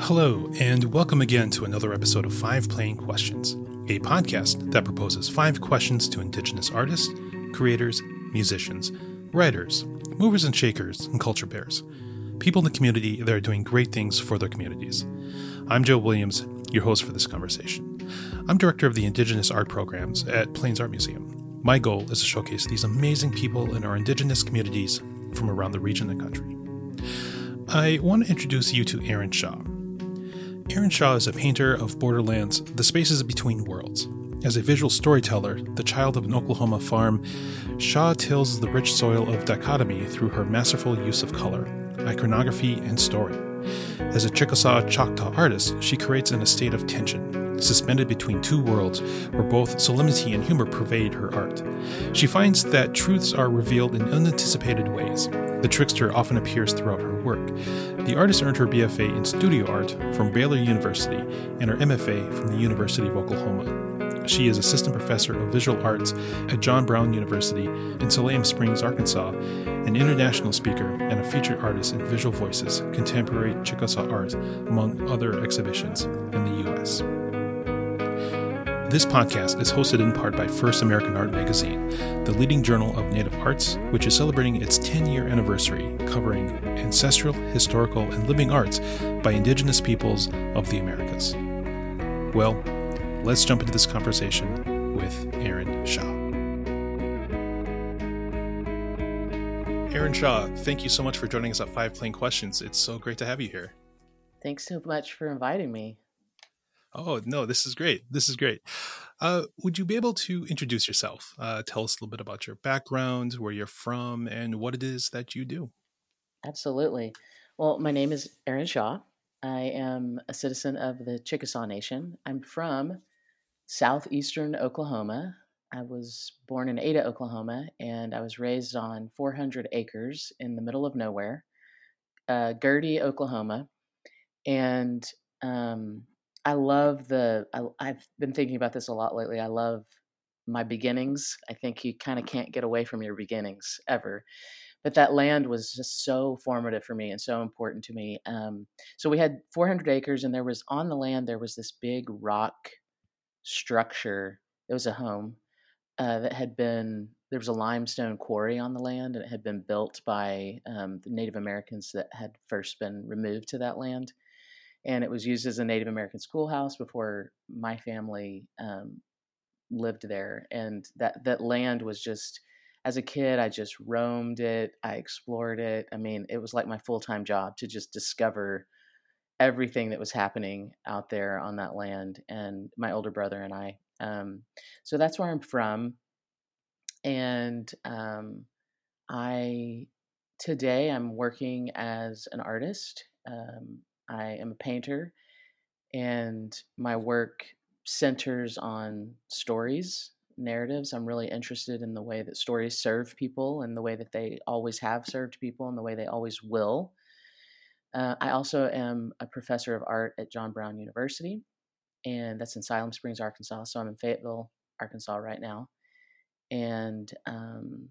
Hello, and welcome again to another episode of Five Plain Questions, a podcast that proposes five questions to Indigenous artists, creators, musicians, writers, movers and shakers, and culture bears. People in the community that are doing great things for their communities. I'm Joe Williams, your host for this conversation. I'm director of the Indigenous Art Programs at Plains Art Museum. My goal is to showcase these amazing people in our Indigenous communities from around the region and country. I want to introduce you to Erin Shaw. Erin Shaw is a painter of Borderlands, the spaces between worlds. As a visual storyteller, the child of an Oklahoma farm, Shaw tills the rich soil of dichotomy through her masterful use of color, iconography, and story. As a Chickasaw Choctaw artist, she creates in a state of tension, suspended between two worlds where both solemnity and humor pervade her art. She finds that truths are revealed in unanticipated ways. The trickster often appears throughout her work. The artist earned her BFA in studio art from Baylor University and her MFA from the University of Oklahoma. She is assistant professor of visual arts at John Brown University in Siloam Springs, Arkansas, an international speaker and a featured artist in visual voices, contemporary Chickasaw art, among other exhibitions in the U.S. This podcast is hosted in part by First American Art Magazine, the leading journal of Native arts, which is celebrating its 10 year anniversary, covering ancestral, historical, and living arts by Indigenous peoples of the Americas. Well, let's jump into this conversation with Erin Shaw. Erin Shaw, thank you so much for joining us at Five Plain Questions. It's so great to have you here. Thanks so much for inviting me. Oh, no, this is great. This is great. Uh, would you be able to introduce yourself? Uh, tell us a little bit about your background, where you're from, and what it is that you do. Absolutely. Well, my name is Erin Shaw. I am a citizen of the Chickasaw Nation. I'm from southeastern Oklahoma. I was born in Ada, Oklahoma, and I was raised on 400 acres in the middle of nowhere, uh, Gerty, Oklahoma. And um, I love the. I, have been thinking about this a lot lately. I love my beginnings. I think you kind of can't get away from your beginnings ever. But that land was just so formative for me and so important to me. Um, so we had 400 acres, and there was on the land there was this big rock structure. It was a home uh, that had been there was a limestone quarry on the land, and it had been built by um, the Native Americans that had first been removed to that land and it was used as a Native American schoolhouse before my family um, lived there. And that that land was just, as a kid, I just roamed it, I explored it. I mean, it was like my full time job to just discover everything that was happening out there on that land. And my older brother and I. Um, so that's where I'm from, and um, I today I'm working as an artist. Um, I am a painter, and my work centers on stories, narratives. I'm really interested in the way that stories serve people and the way that they always have served people and the way they always will. Uh, I also am a professor of art at John Brown University, and that's in Siloam Springs, Arkansas. So I'm in Fayetteville, Arkansas right now, and um,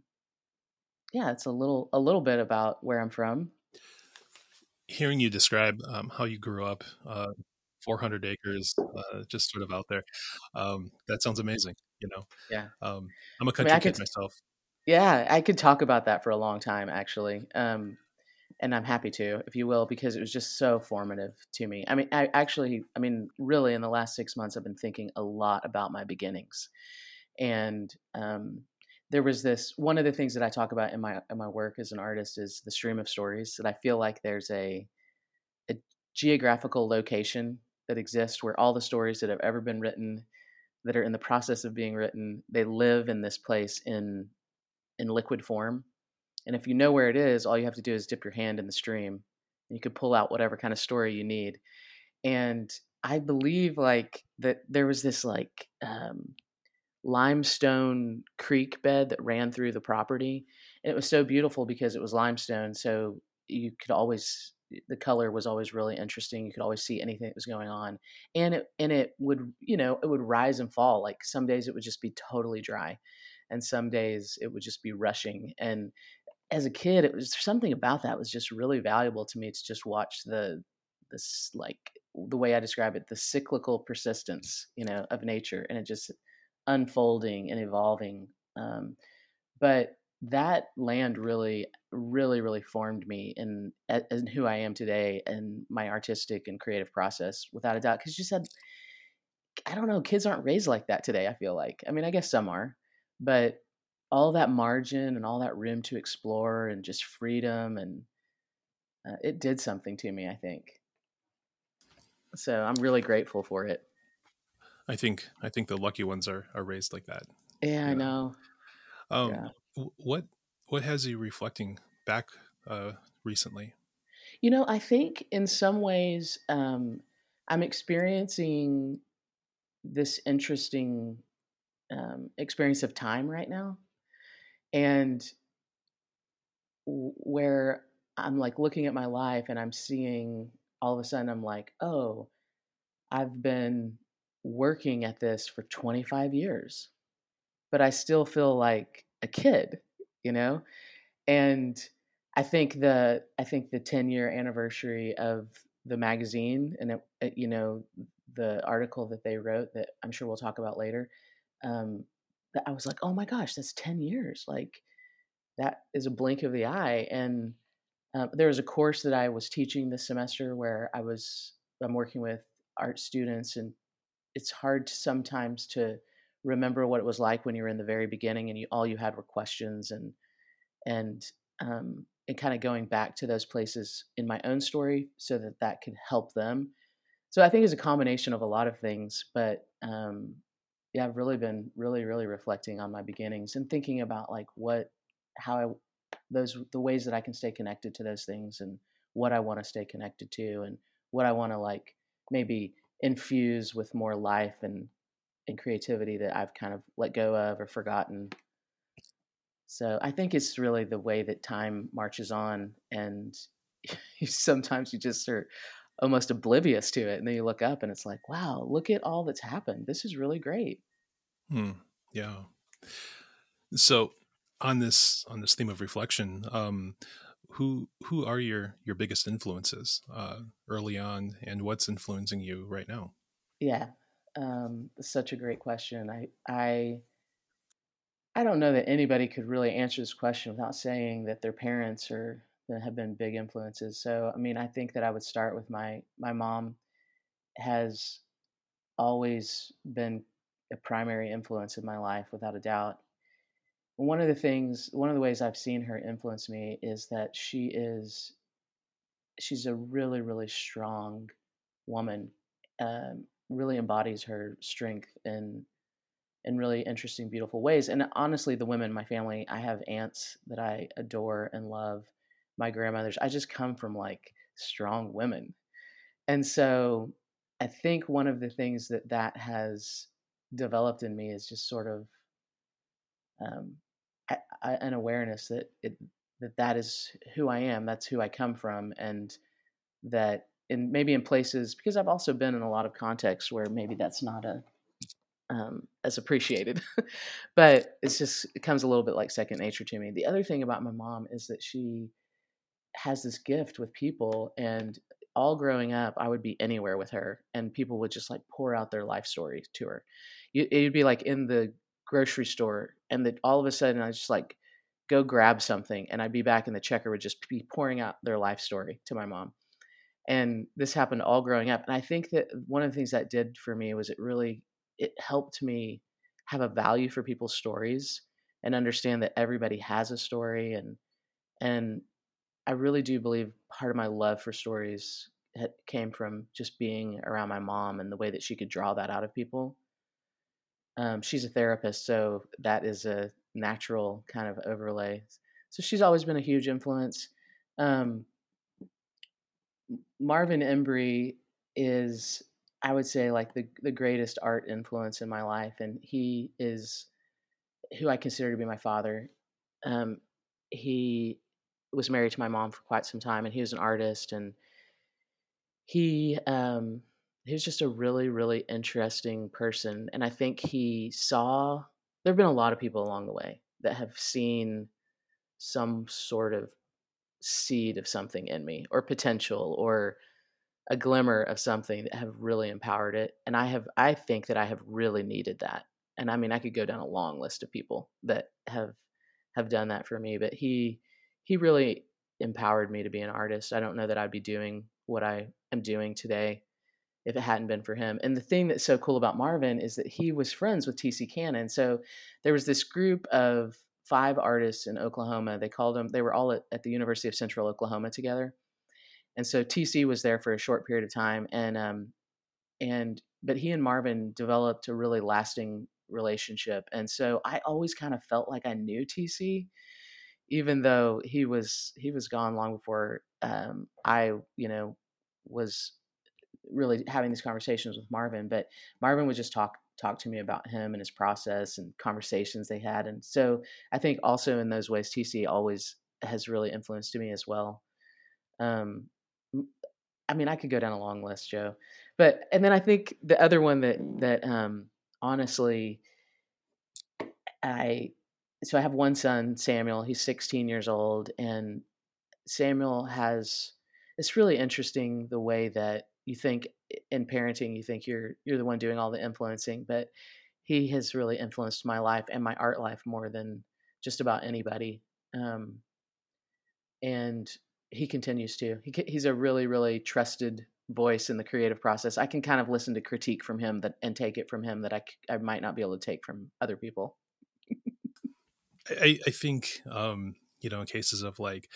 yeah, it's a little a little bit about where I'm from hearing you describe um, how you grew up, uh, 400 acres, uh, just sort of out there, um, that sounds amazing. You know, yeah. Um, I'm a country I mean, kid could, myself. Yeah, I could talk about that for a long time, actually. Um, and I'm happy to, if you will, because it was just so formative to me. I mean, I actually, I mean, really, in the last six months, I've been thinking a lot about my beginnings, and um, there was this one of the things that I talk about in my in my work as an artist is the stream of stories that I feel like there's a a geographical location that exists where all the stories that have ever been written that are in the process of being written they live in this place in in liquid form and if you know where it is all you have to do is dip your hand in the stream you could pull out whatever kind of story you need and i believe like that there was this like um, limestone creek bed that ran through the property. And it was so beautiful because it was limestone. So you could always the color was always really interesting. You could always see anything that was going on, and it and it would you know it would rise and fall. Like some days it would just be totally dry, and some days it would just be rushing. And as a kid, it was something about that was just really valuable to me to just watch the this like the way I describe it, the cyclical persistence, you know, of nature, and it just unfolding and evolving. Um, but that land really, really, really formed me in, in who I am today and my artistic and creative process, without a doubt. Because you said, I don't know, kids aren't raised like that today. I feel like, I mean, I guess some are, but all that margin and all that room to explore and just freedom and uh, it did something to me. I think. So I'm really grateful for it. I think I think the lucky ones are are raised like that. Yeah, I know. Um, yeah. What what has you reflecting back uh, recently? You know, I think in some ways um, I'm experiencing this interesting um, experience of time right now, and where I'm like looking at my life and I'm seeing all of a sudden I'm like, oh, I've been working at this for 25 years, but I still feel like a kid, you know? And I think the I think the 10 year anniversary of the magazine and it, you know the article that they wrote that I'm sure we'll talk about later. Um, that I was like, oh my gosh, that's 10 years. Like that is a blink of the eye. And uh, there was a course that I was teaching this semester where I was I'm working with art students, and it's hard sometimes to remember what it was like when you were in the very beginning and you all you had were questions and and um, and kind of going back to those places in my own story so that that could help them. So I think it's a combination of a lot of things, but um, yeah, I've really been really really reflecting on my beginnings and thinking about like what how I those the ways that I can stay connected to those things and what I want to stay connected to and what I want to like maybe infuse with more life and and creativity that I've kind of let go of or forgotten. So I think it's really the way that time marches on and sometimes you just are almost oblivious to it and then you look up and it's like wow look at all that's happened this is really great hmm. yeah. So on this on this theme of reflection um, who who are your your biggest influences uh, early on and what's influencing you right now? Yeah. Um, such a great question. I i i don't know that anybody could really answer this question without saying that their parents are have been big influences. So i mean i think that i would start with my my mom has always been a primary influence in my life without a doubt. One of the things one of the ways i've seen her influence me is that she is she's a really really strong woman um, really embodies her strength in in really interesting beautiful ways and honestly the women in my family i have aunts that i adore and love my grandmothers i just come from like strong women. And so i think one of the things that that has developed in me is just sort of um, an awareness that it that that is who I am. That's who I come from, and that in maybe in places because I've also been in a lot of contexts where maybe that's not a um, as appreciated, but it's just it comes a little bit like second nature to me. The other thing about my mom is that she has this gift with people, and all growing up, I would be anywhere with her, and people would just like pour out their life story to her. You, it'd be like in the grocery store and that all of a sudden I just like go grab something and I'd be back and the checker would just be pouring out their life story to my mom. And this happened all growing up. And I think that one of the things that did for me was it really it helped me have a value for people's stories and understand that everybody has a story and and I really do believe part of my love for stories came from just being around my mom and the way that she could draw that out of people um, she's a therapist, so that is a natural kind of overlay. So she's always been a huge influence. Um, Marvin Embry is, I would say, like the the greatest art influence in my life, and he is who I consider to be my father. Um, he was married to my mom for quite some time, and he was an artist, and he um, he was just a really really interesting person and i think he saw there have been a lot of people along the way that have seen some sort of seed of something in me or potential or a glimmer of something that have really empowered it. And I have, I think that I have really needed that. And I mean, I could go down a long list of people that have have done that for me, but he he really empowered me to be an artist. I don't know that I'd be doing what I am doing today if it hadn't been for him. And the thing that's so cool about Marvin is that he was friends with TC Cannon. So there was this group of five artists in Oklahoma. They called them, they were all at, at the University of Central Oklahoma together. And so TC was there for a short period of time. And, um, and, but he and Marvin developed a really lasting relationship. And so I always kind of felt like I knew TC, even though he was, he was gone long before, um, I, you know, was really having these conversations with Marvin, but Marvin would just talk talk to me about him and his process and conversations they had. And so I think also in those ways, TC always has really influenced me as well. Um, I mean, I could go down a long list, Joe, but and then I think the other one that that um, honestly, I so I have one son, Samuel. He's 16 years old, and Samuel has. It's really interesting the way that you think in parenting you think you're you're the one doing all the influencing but he has really influenced my life and my art life more than just about anybody um, and he continues to he, he's a really really trusted voice in the creative process i can kind of listen to critique from him that and take it from him that i, I might not be able to take from other people I, I think um, you know in cases of like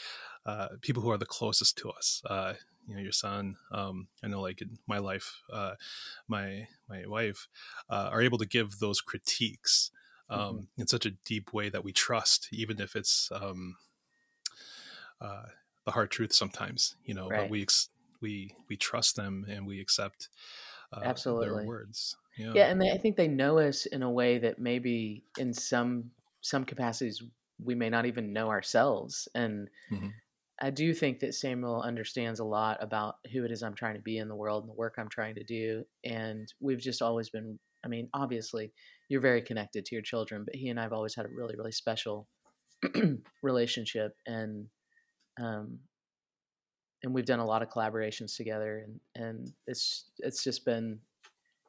uh, people who are the closest to us uh, you know your son um, i know like in my life uh, my my wife uh, are able to give those critiques um, mm-hmm. in such a deep way that we trust even if it's um, uh, the hard truth sometimes you know right. but we ex- we we trust them and we accept uh, absolutely their words yeah, yeah and they, i think they know us in a way that maybe in some some capacities we may not even know ourselves and mm-hmm. I do think that Samuel understands a lot about who it is I'm trying to be in the world and the work I'm trying to do. And we've just always been, I mean, obviously, you're very connected to your children, but he and I have always had a really, really special relationship. And, um, and we've done a lot of collaborations together and, and it's, it's just been,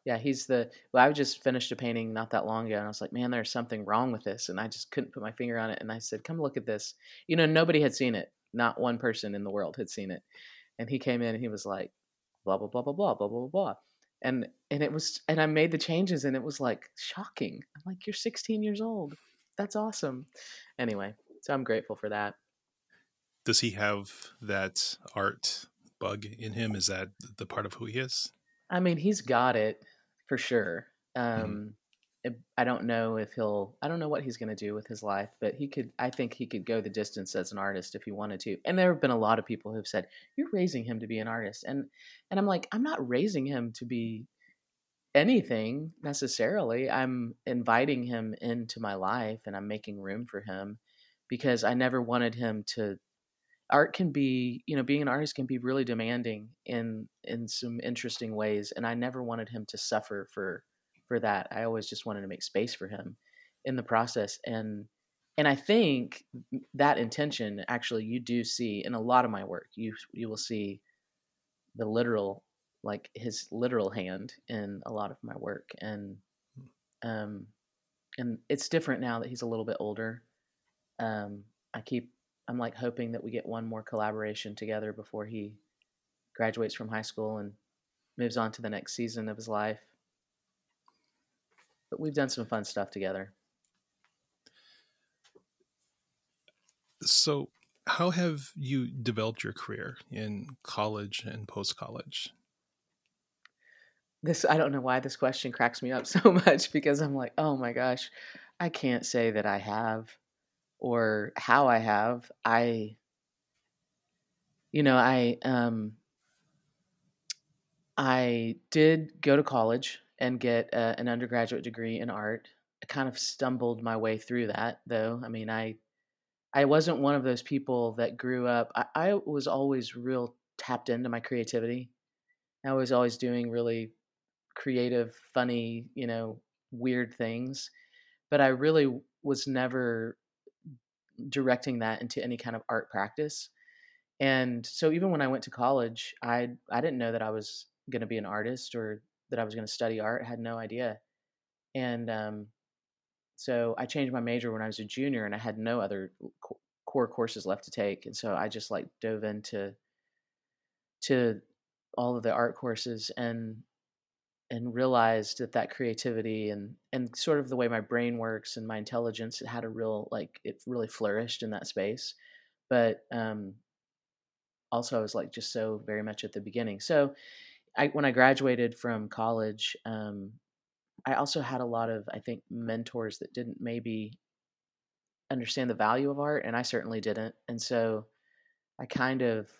yeah, he's the. Well, I just finished a painting not that long ago, and I was like, "Man, there's something wrong with this," and I just couldn't put my finger on it. And I said, "Come look at this." You know, nobody had seen it. Not one person in the world had seen it. And he came in and he was like, "Blah blah blah blah blah blah blah blah," and and it was and I made the changes, and it was like shocking. I'm like, "You're 16 years old. That's awesome." Anyway, so I'm grateful for that. Does he have that art bug in him? Is that the part of who he is? I mean, he's got it for sure. Mm-hmm. Um, mm-hmm. I don't know if he'll I don't know what he's going to do with his life, but he could I think he could go the distance as an artist if he wanted to. And there have been a lot of people who've said, "You're raising him to be an artist." And and I'm like, I'm not raising him to be anything necessarily. I'm inviting him into my life and I'm making room for him because I never wanted him to art can be, you know, being an artist can be really demanding in in some interesting ways and I never wanted him to suffer for for that. I always just wanted to make space for him in the process and and I think that intention actually you do see in a lot of my work. You you will see the literal like his literal hand in a lot of my work and um and it's different now that he's a little bit older. Um I keep I'm like hoping that we get one more collaboration together before he graduates from high school and moves on to the next season of his life but we've done some fun stuff together. So, how have you developed your career in college and post college? This I don't know why this question cracks me up so much because I'm like, oh my gosh, I can't say that I have or how I have. I you know, I um I did go to college and get a, an undergraduate degree in art. I kind of stumbled my way through that, though. I mean, I I wasn't one of those people that grew up. I, I was always real tapped into my creativity. I was always doing really creative, funny, you know, weird things, but I really was never directing that into any kind of art practice. And so even when I went to college, I I didn't know that I was going to be an artist or that I was going to study art. I had no idea. And um, so I changed my major when I was a junior, and I had no other core courses left to take, and so I just like dove into to all of the art courses and and realized that that creativity and and sort of the way my brain works and my intelligence it had a real like it really flourished in that space. But um also i was like just so very much at the beginning. So i when i graduated from college um i also had a lot of i think mentors that didn't maybe understand the value of art and i certainly didn't. And so i kind of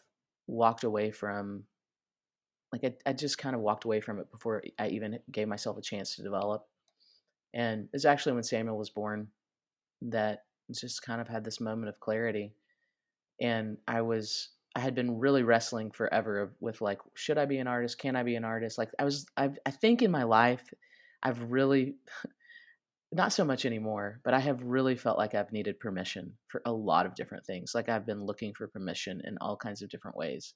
walked away from like I, I just kind of walked away from it before I even gave myself a chance to develop. And it's actually when Samuel was born that just kind of had this moment of clarity. And I was I had been really wrestling forever with like, should I be an artist? Can I be an artist? Like I was I I think in my life I've really not so much anymore, but I have really felt like I've needed permission for a lot of different things. Like I've been looking for permission in all kinds of different ways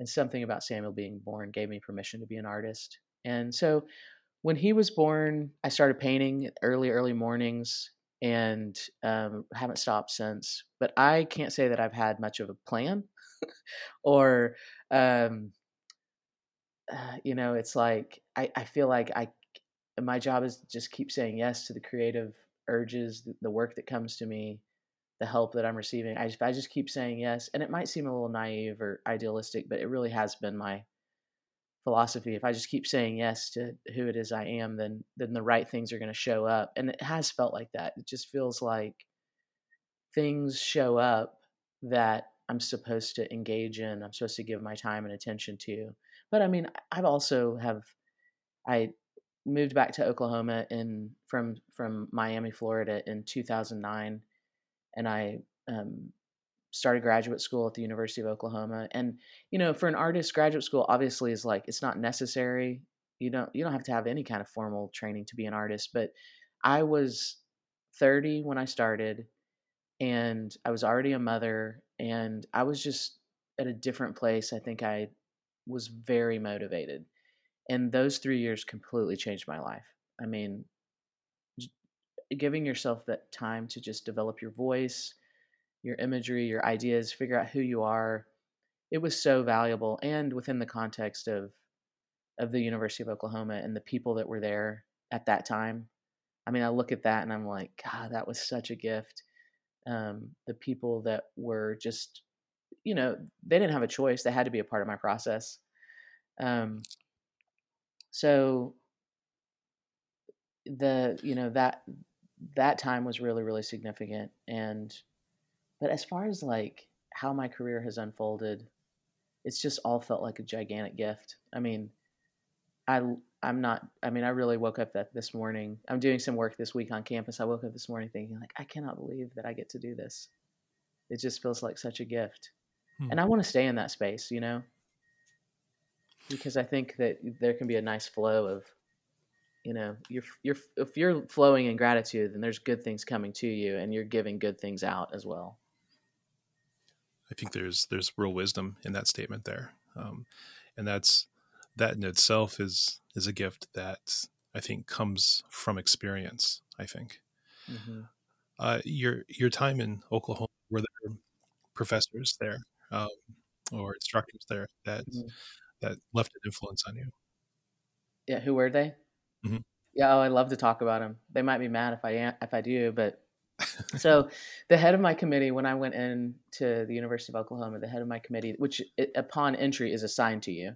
and something about Samuel being born gave me permission to be an artist. And so when he was born, I started painting early, early mornings and um, haven't stopped since. But I can't say that I've had much of a plan or, um, uh, you know, it's like I, I feel like I my job is to just keep saying yes to the creative urges, the, the work that comes to me, the help that I'm receiving. I, just, I just keep saying yes, and it might seem a little naive or idealistic, but it really has been my philosophy. If I just keep saying yes to who it is I am, then then the right things are going to show up, and it has felt like that. It just feels like things show up that I'm supposed to engage in. I'm supposed to give my time and attention to. But I mean, I've also have I moved back to Oklahoma in from from Miami, Florida in 2009 and I um, started graduate school at the University of Oklahoma. And you know, for an artist, graduate school obviously is like it's not necessary. You don't you don't have to have any kind of formal training to be an artist. But I was 30 when I started, and I was already a mother, and I was just at a different place. I think I was very motivated, and those three years completely changed my life. I mean, giving yourself that time to just develop your voice, your imagery, your ideas, figure out who you are. It was so valuable and within the context of of the University of Oklahoma and the people that were there at that time. I mean, I look at that and I'm like, God, that was such a gift. Um, the people that were just, you know, they didn't have a choice; they had to be a part of my process. Um, so the you know that that time was really really significant. And but as far as like how my career has unfolded it's just all felt like a gigantic gift. I mean i i'm not i mean i really woke up that this morning. I'm doing some work this week on campus. I woke up this morning thinking like i cannot believe that i get to do this. It just feels like such a gift. Hmm. and i want to stay in that space you know? Because i think that there can be a nice flow of you know you're you're if you're flowing in gratitude then there's good things coming to you and you're giving good things out as well. I think there's there's real wisdom in that statement there. Um, and that's that in itself is is a gift that i think comes from experience i think. Mm-hmm. uh, your your time in oklahoma were there professors there um, or instructors there that mm-hmm. that left an influence on you? Yeah who were they Mm-hmm. Yeah, oh, I love to talk about them. They might be mad if I if I do, but so the head of my committee when I went in to the University of Oklahoma, the head of my committee, which it, upon entry is assigned to you,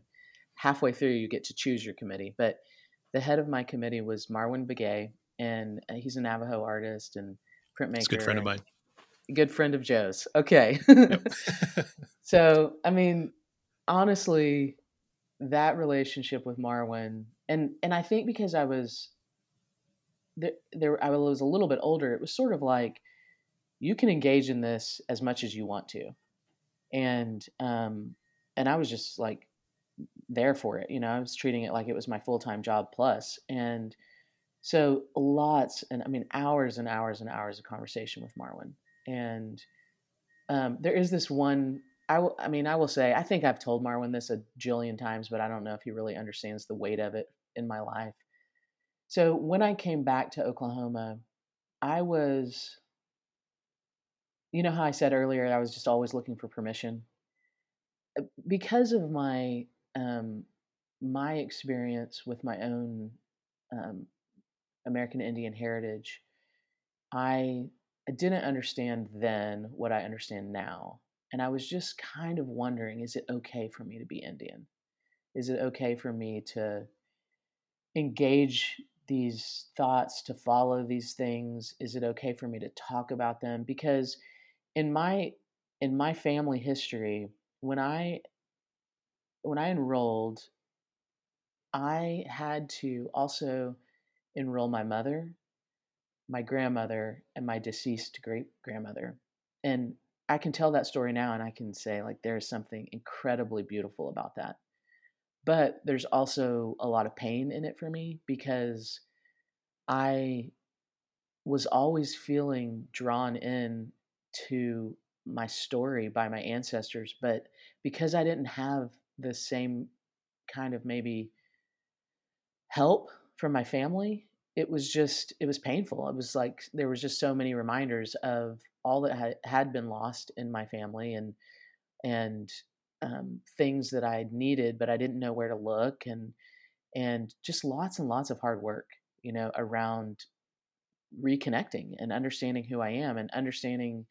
halfway through you get to choose your committee. But the head of my committee was Marwin Begay, and uh, he's a Navajo artist and printmaker. He's a good friend of mine. Good friend of Joe's. Okay. so I mean, honestly, that relationship with Marwin and and I think because I was there, there I was a little bit older, it was sort of like you can engage in this as much as you want to, and um, and I was just like there for it. You know, I was treating it like it was my full time job plus, and so lots and I mean hours and hours and hours of conversation with Marwin, and um, there is this one I, w- I mean, I will say, I think I've told Marwin this a jillion times, but I don't know if he really understands the weight of it in my life. So when I came back to Oklahoma, I was, you know, how I said earlier, I was just always looking for permission. Uh, because of my um, my experience with my own um, American Indian heritage, I, I didn't understand then what I understand now. And I was just kind of wondering is it okay for me to be Indian? Is it okay for me to engage these thoughts, to follow these things? Is it okay for me to talk about them? Because in my in my family history, when I when I enrolled, I had to also enroll my mother, my grandmother, and my deceased great grandmother. And I can tell that story now and I can say, like, there's something incredibly beautiful about that. But there's also a lot of pain in it for me because I was always feeling drawn in to my story by my ancestors. But because I didn't have the same kind of maybe help from my family, it was just it was painful. It was like there was just so many reminders of all that had, been lost in my family and and um, things that I needed, but I didn't know where to look and and just lots and lots of hard work, you know, around reconnecting and understanding who I am and understanding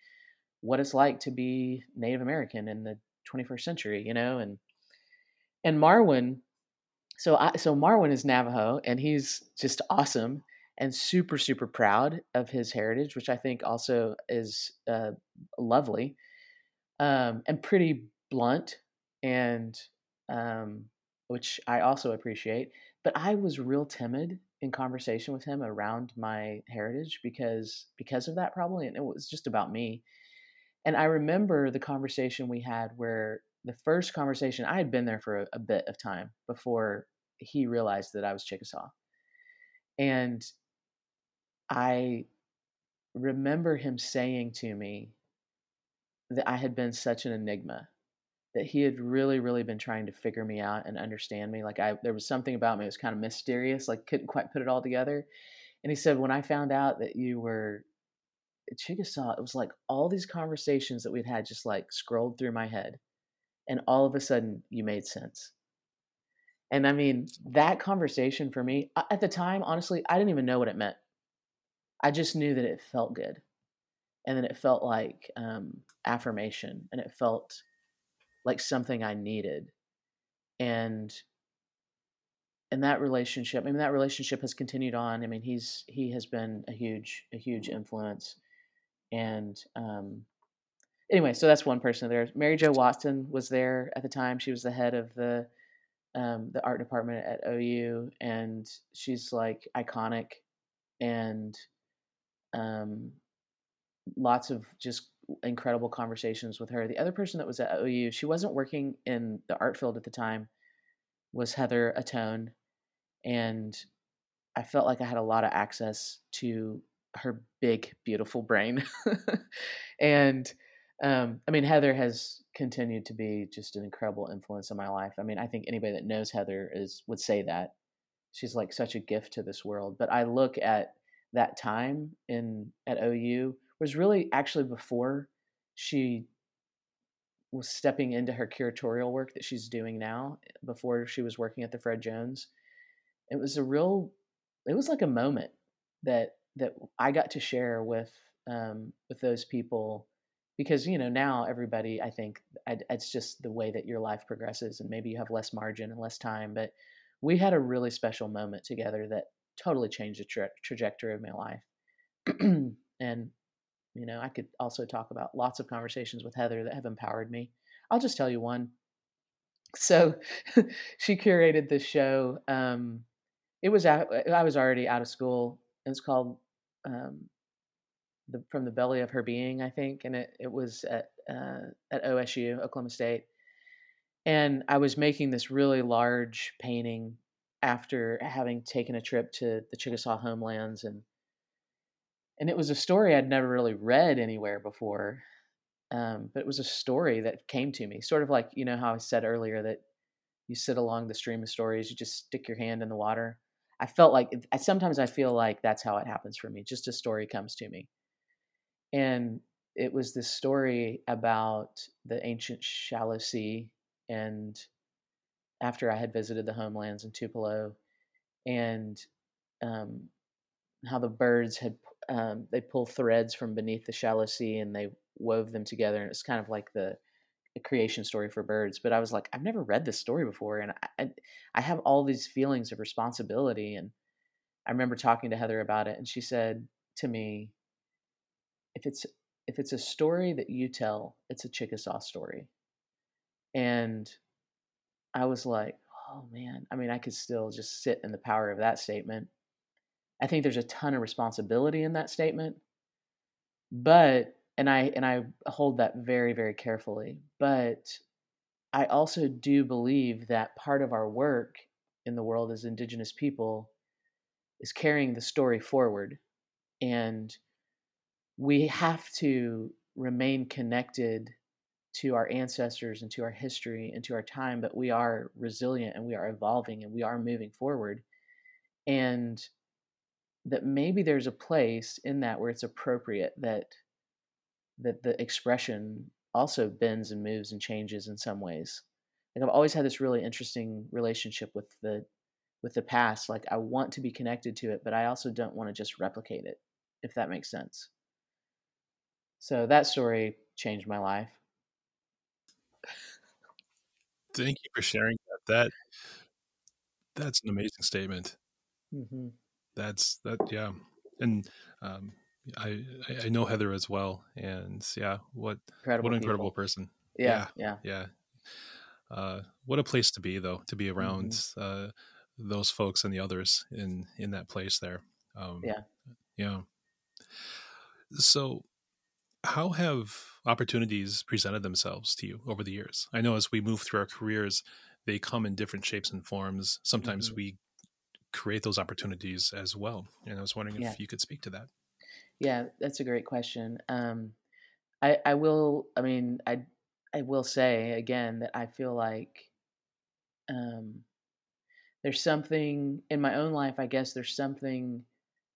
what it's like to be Native American in the 21st century, you know, and and Marwin so I, so Marwin is Navajo, and he's just awesome and super super proud of his heritage, which I think also is uh, lovely um, and pretty blunt, and um, which I also appreciate. But I was real timid in conversation with him around my heritage because because of that probably, and it was just about me. And I remember the conversation we had where the first conversation I had been there for a, a bit of time before he realized that I was Chickasaw. And I remember him saying to me that I had been such an enigma, that he had really, really been trying to figure me out and understand me. Like I, there was something about me that was kind of mysterious, like couldn't quite put it all together. And he said, when I found out that you were Chickasaw, it was like all these conversations that we'd had just like scrolled through my head and all of a sudden you made sense. And I mean, that conversation for me at the time, honestly, I didn't even know what it meant. I just knew that it felt good. And then it felt like um, affirmation and it felt like something I needed. And and that relationship, I mean, that relationship has continued on. I mean, he's he has been a huge, a huge influence. And um, anyway, so that's one person there. Mary Jo Watson was there at the time. She was the head of the um, the art department at OU, and she's like iconic, and um, lots of just incredible conversations with her. The other person that was at OU, she wasn't working in the art field at the time, was Heather Ahtone, and I felt like I had a lot of access to her big, beautiful brain, and um, I mean, Heather has continued to be just an incredible influence in my life. I mean, I think anybody that knows Heather is would say that she's like such a gift to this world. But I look at that time in at OU was really actually before she was stepping into her curatorial work that she's doing now. Before she was working at the Fred Jones, it was a real. It was like a moment that that I got to share with um, with those people because you know now everybody i think it's just the way that your life progresses and maybe you have less margin and less time but we had a really special moment together that totally changed the tra- trajectory of my life. And you know i could also talk about lots of conversations with heather that have empowered me. I'll just tell you one. So she curated this show um, it was i was already out of school. It's called um, the, from the belly of her being, I think, and it it was at uh, at OSU, Oklahoma State, and I was making this really large painting after having taken a trip to the Chickasaw homelands, and and it was a story I'd never really read anywhere before, um, but it was a story that came to me, sort of like you know how I said earlier that you sit along the stream of stories, you just stick your hand in the water. I felt like sometimes I feel like that's how it happens for me. Just a story comes to me, and it was this story about the ancient Shallow Sea, and after I had visited the homelands in Tupelo, and um, how the birds had um, they pull threads from beneath the shallow sea and they wove them together, and it's kind of like the creation story for birds. But I was like, I've never read this story before, and I, I have all these feelings of responsibility. And I remember talking to Heather about it, and she said to me, "If it's if it's a story that you tell, it's a Chickasaw story." And I was like, oh man. I mean, I could still just sit in the power of that statement. I think there's a ton of responsibility in that statement, but and I and I hold that very very carefully. But I also do believe that part of our work in the world as indigenous people is carrying the story forward and we have to remain connected to our ancestors and to our history and to our time but we are resilient and we are evolving and we are moving forward and that maybe there's a place in that where it's appropriate that that the expression also bends and moves and changes in some ways. Like I've always had this really interesting relationship with the with the past. Like I want to be connected to it, but I also don't want to just replicate it, if that makes sense. So that story changed my life. Thank you for sharing that. That that's an amazing statement. Mm-hmm. That's that, yeah, and um, I I know Heather as well, and yeah, what incredible what an incredible people. person. Yeah, yeah, yeah. yeah. Uh, what a place to be, though, to be around mm-hmm. uh, those folks and the others in in that place there. Um, yeah, yeah. So, how have opportunities presented themselves to you over the years? I know as we move through our careers, they come in different shapes and forms. Sometimes mm-hmm. we create those opportunities as well. And I was wondering yeah. if you could speak to that. Yeah, that's a great question. Um, I, I will. I mean, I I will say again that I feel like um, there's something in my own life. I guess there's something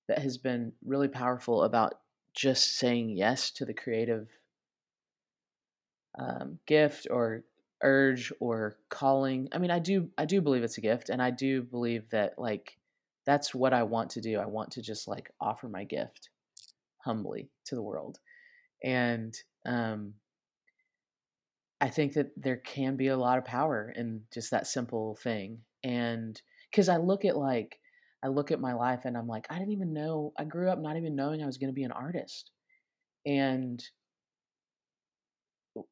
that has been really powerful about just saying yes to the creative um, gift or urge or calling. I mean, I do I do believe it's a gift, and I do believe that like that's what I want to do. I want to just like offer my gift humbly to the world. And um, I think that there can be a lot of power in just that simple thing. And because I look at like, I look at my life and I'm like, I didn't even know, I grew up not even knowing I was going to be an artist. And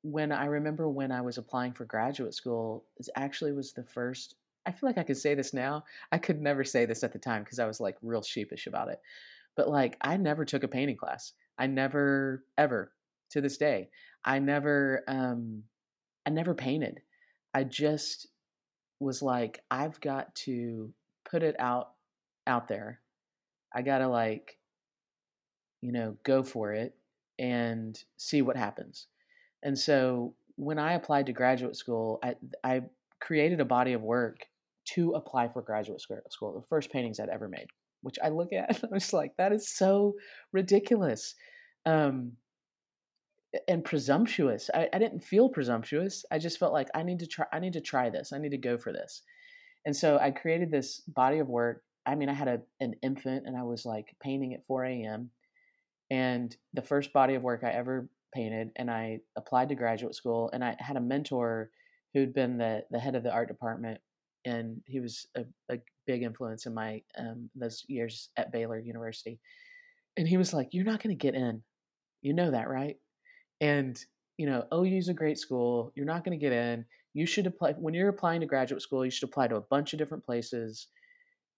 when I remember when I was applying for graduate school, it actually was the first. I feel like I could say this now. I could never say this at the time because I was like real sheepish about it. But like, I never took a painting class. I never, ever, to this day, I never, um, I never painted. I just was like, I've got to put it out, out there. I gotta like, you know, go for it and see what happens. And so when I applied to graduate school, I, I created a body of work to apply for graduate school. The first paintings I'd ever made which I look at and I'm just like, that is so ridiculous. Um, and presumptuous. I, I didn't feel presumptuous. I just felt like I need to try I need to try this. I need to go for this. And so I created this body of work. I mean, I had a, an infant and I was like painting at 4 a.m. And the first body of work I ever painted, and I applied to graduate school, and I had a mentor who'd been the, the head of the art department and he was a, a big influence in my um, those years at Baylor University. And he was like, "You're not going to get in, you know that, right?" And you know, OU's a great school. You're not going to get in. You should apply when you're applying to graduate school. You should apply to a bunch of different places.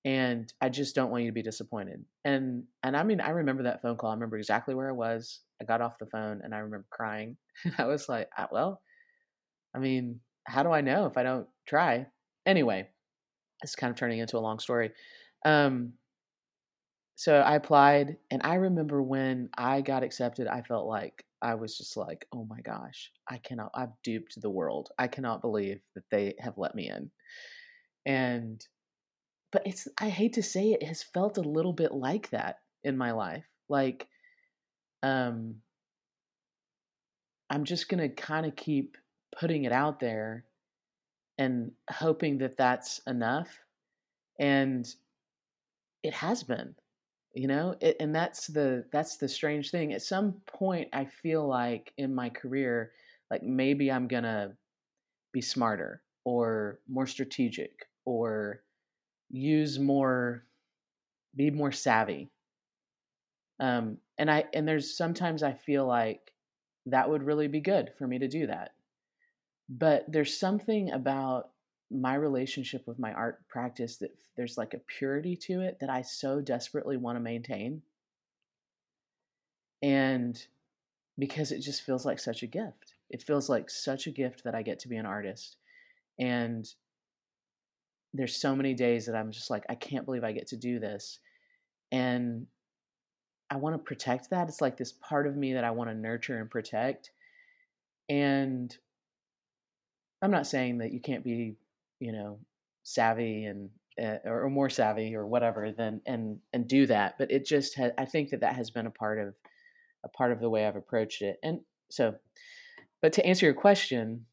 And I just don't want you to be disappointed. And and I mean, I remember that phone call. I remember exactly where I was. I got off the phone and I remember crying. I was like, ah, well, I mean, how do I know if I don't try? Anyway, it's kind of turning into a long story. Um, so I applied, and I remember when I got accepted, I felt like I was just like, oh my gosh, I cannot, I've duped the world. I cannot believe that they have let me in. And, but it's, I hate to say it, it has felt a little bit like that in my life. Like, um, I'm just going to kind of keep putting it out there and hoping that that's enough. And it has been you know it, and that's the that's the strange thing at some point i feel like in my career like maybe i'm gonna be smarter or more strategic or use more be more savvy um and i and there's sometimes i feel like that would really be good for me to do that but there's something about my relationship with my art practice that there's like a purity to it that I so desperately want to maintain. And because it just feels like such a gift. It feels like such a gift that I get to be an artist. And there's so many days that I'm just like, I can't believe I get to do this. And I want to protect that. It's like this part of me that I want to nurture and protect. And I'm not saying that you can't be you know savvy and uh, or, more savvy or whatever than and and do that but it just had i think that that has been a part of a part of the way i've approached it and so but to answer your question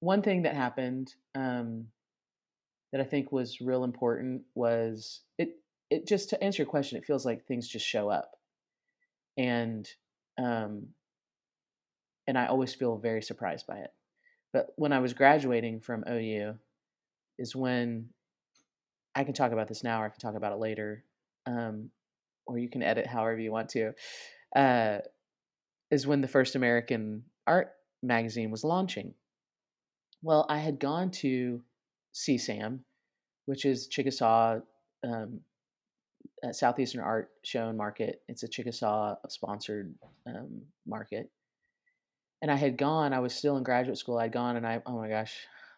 one thing that happened um, that i think was real important was it it just to answer your question it feels like things just show up and um and i always feel very surprised by it but when i was graduating from ou is when I can talk about this now or I can talk about it later, um, or you can edit however you want to. Uh, is when the first American art magazine was launching. Well, I had gone to CSAM, which is Chickasaw um, Southeastern Art Show and Market. It's a Chickasaw sponsored um, market. And I had gone, I was still in graduate school. I'd gone and I, oh my gosh,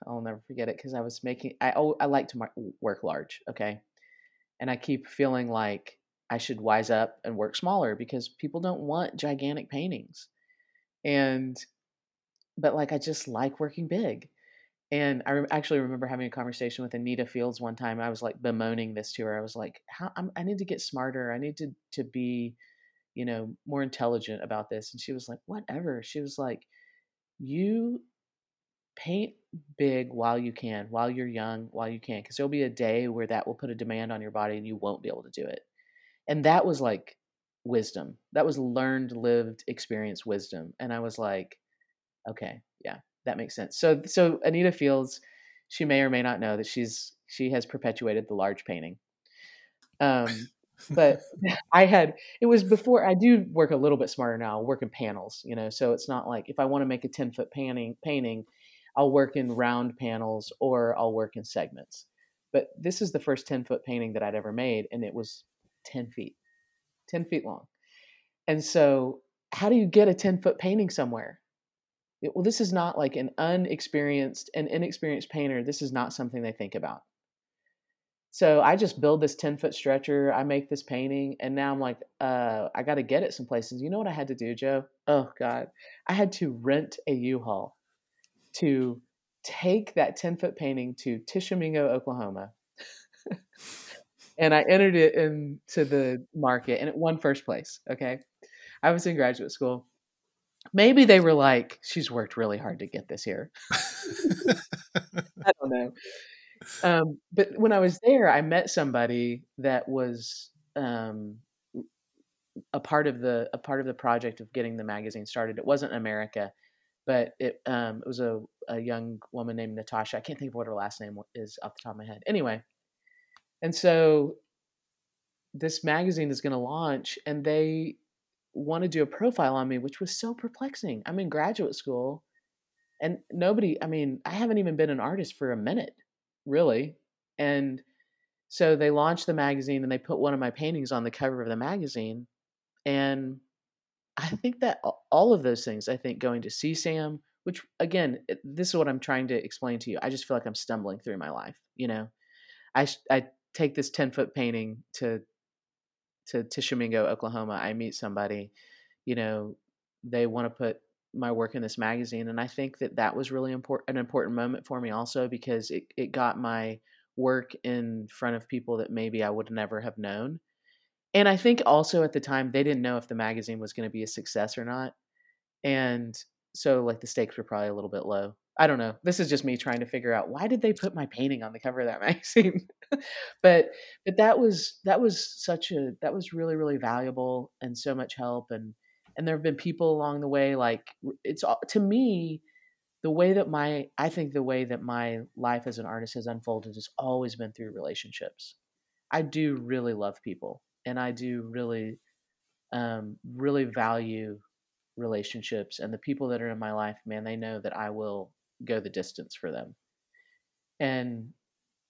I'll never forget it because I was making. I oh, I like to work large, okay, and I keep feeling like I should wise up and work smaller because people don't want gigantic paintings, and but like I just like working big. And I actually remember having a conversation with Anita Fields one time. I was like bemoaning this to her. I was like, "How I'm, I need to get smarter. I need to to be, you know, more intelligent about this." And she was like, "Whatever." She was like, "You paint big while you can, while you're young, while you can, because there'll be a day where that will put a demand on your body and you won't be able to do it. And that was like wisdom. That was learned, lived, experience wisdom. And I was like, okay, that makes sense. So, so Anita Fields, she may or may not know that she's she has perpetuated the large painting. Um, but I had it was before I do work a little bit smarter now. I work in panels, you know, so it's not like if I want to make a ten foot painting painting, I'll work in round panels or I'll work in segments. But this is the first 10 foot painting that I'd ever made, and it was 10 feet, 10 feet long. And so, how do you get a 10 foot painting somewhere? Well, this is not like an unexperienced and inexperienced painter. This is not something they think about. So I just build this 10 foot stretcher. I make this painting. And now I'm like, uh, I got to get it some places. You know what I had to do, Joe? Oh, God. I had to rent a U Haul to take that 10 foot painting to Tishomingo, Oklahoma. and I entered it into the market and it won first place. Okay. I was in graduate school. Maybe they were like, she's worked really hard to get this here. I don't know. Um, but when I was there, I met somebody that was um, a part of the a part of the project of getting the magazine started. It wasn't America but it um, it was a, a young woman named Natasha. I can't think of what her last name is off the top of my head. Anyway, and so this magazine is going to launch, and they want to do a profile on me, which was so perplexing. I'm in graduate school, and nobody. I mean, I haven't even been an artist for a minute, really, and so they launched the magazine, and they put one of my paintings on the cover of the magazine, and I think that all of those things, I think going to CSAM, which again, this is what I'm trying to explain to you. I just feel like I'm stumbling through my life. You know, I, I take this 10 foot painting to, to Tishomingo, Oklahoma. I meet somebody, you know, they want to put my work in this magazine and i think that that was really important an important moment for me also because it, it got my work in front of people that maybe i would never have known and i think also at the time they didn't know if the magazine was going to be a success or not and so like the stakes were probably a little bit low i don't know this is just me trying to figure out why did they put my painting on the cover of that magazine? But but that was that was such a that was really really valuable and so much help and and there have been people along the way like it's to me the way that my i think the way that my life as an artist has unfolded has always been through relationships. I do really love people and i do really um, really value relationships and the people that are in my life man they know that i will go the distance for them and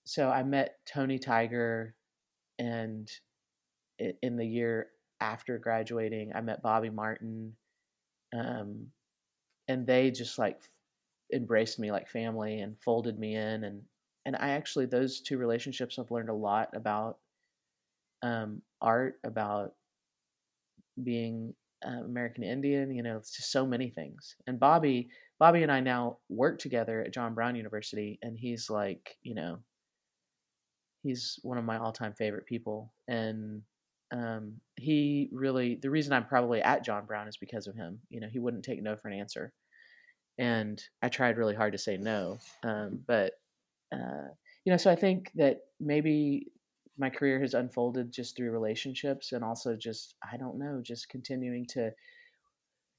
so i met tony tiger and in the year after graduating, I met Bobby Martin, um, and they just like embraced me like family and folded me in, and and I actually those two relationships I've learned a lot about um, art, about being uh, American Indian. You know, it's just so many things. And Bobby, Bobby and I now work together at John Brown University, and he's like, you know, he's one of my all-time favorite people, and um, he really the reason I'm probably at John Brown is because of him. You know, he wouldn't take no for an answer, and I tried really hard to say no. Um, but uh, you know, so I think that maybe my career has unfolded just through relationships and also just I don't know, just continuing to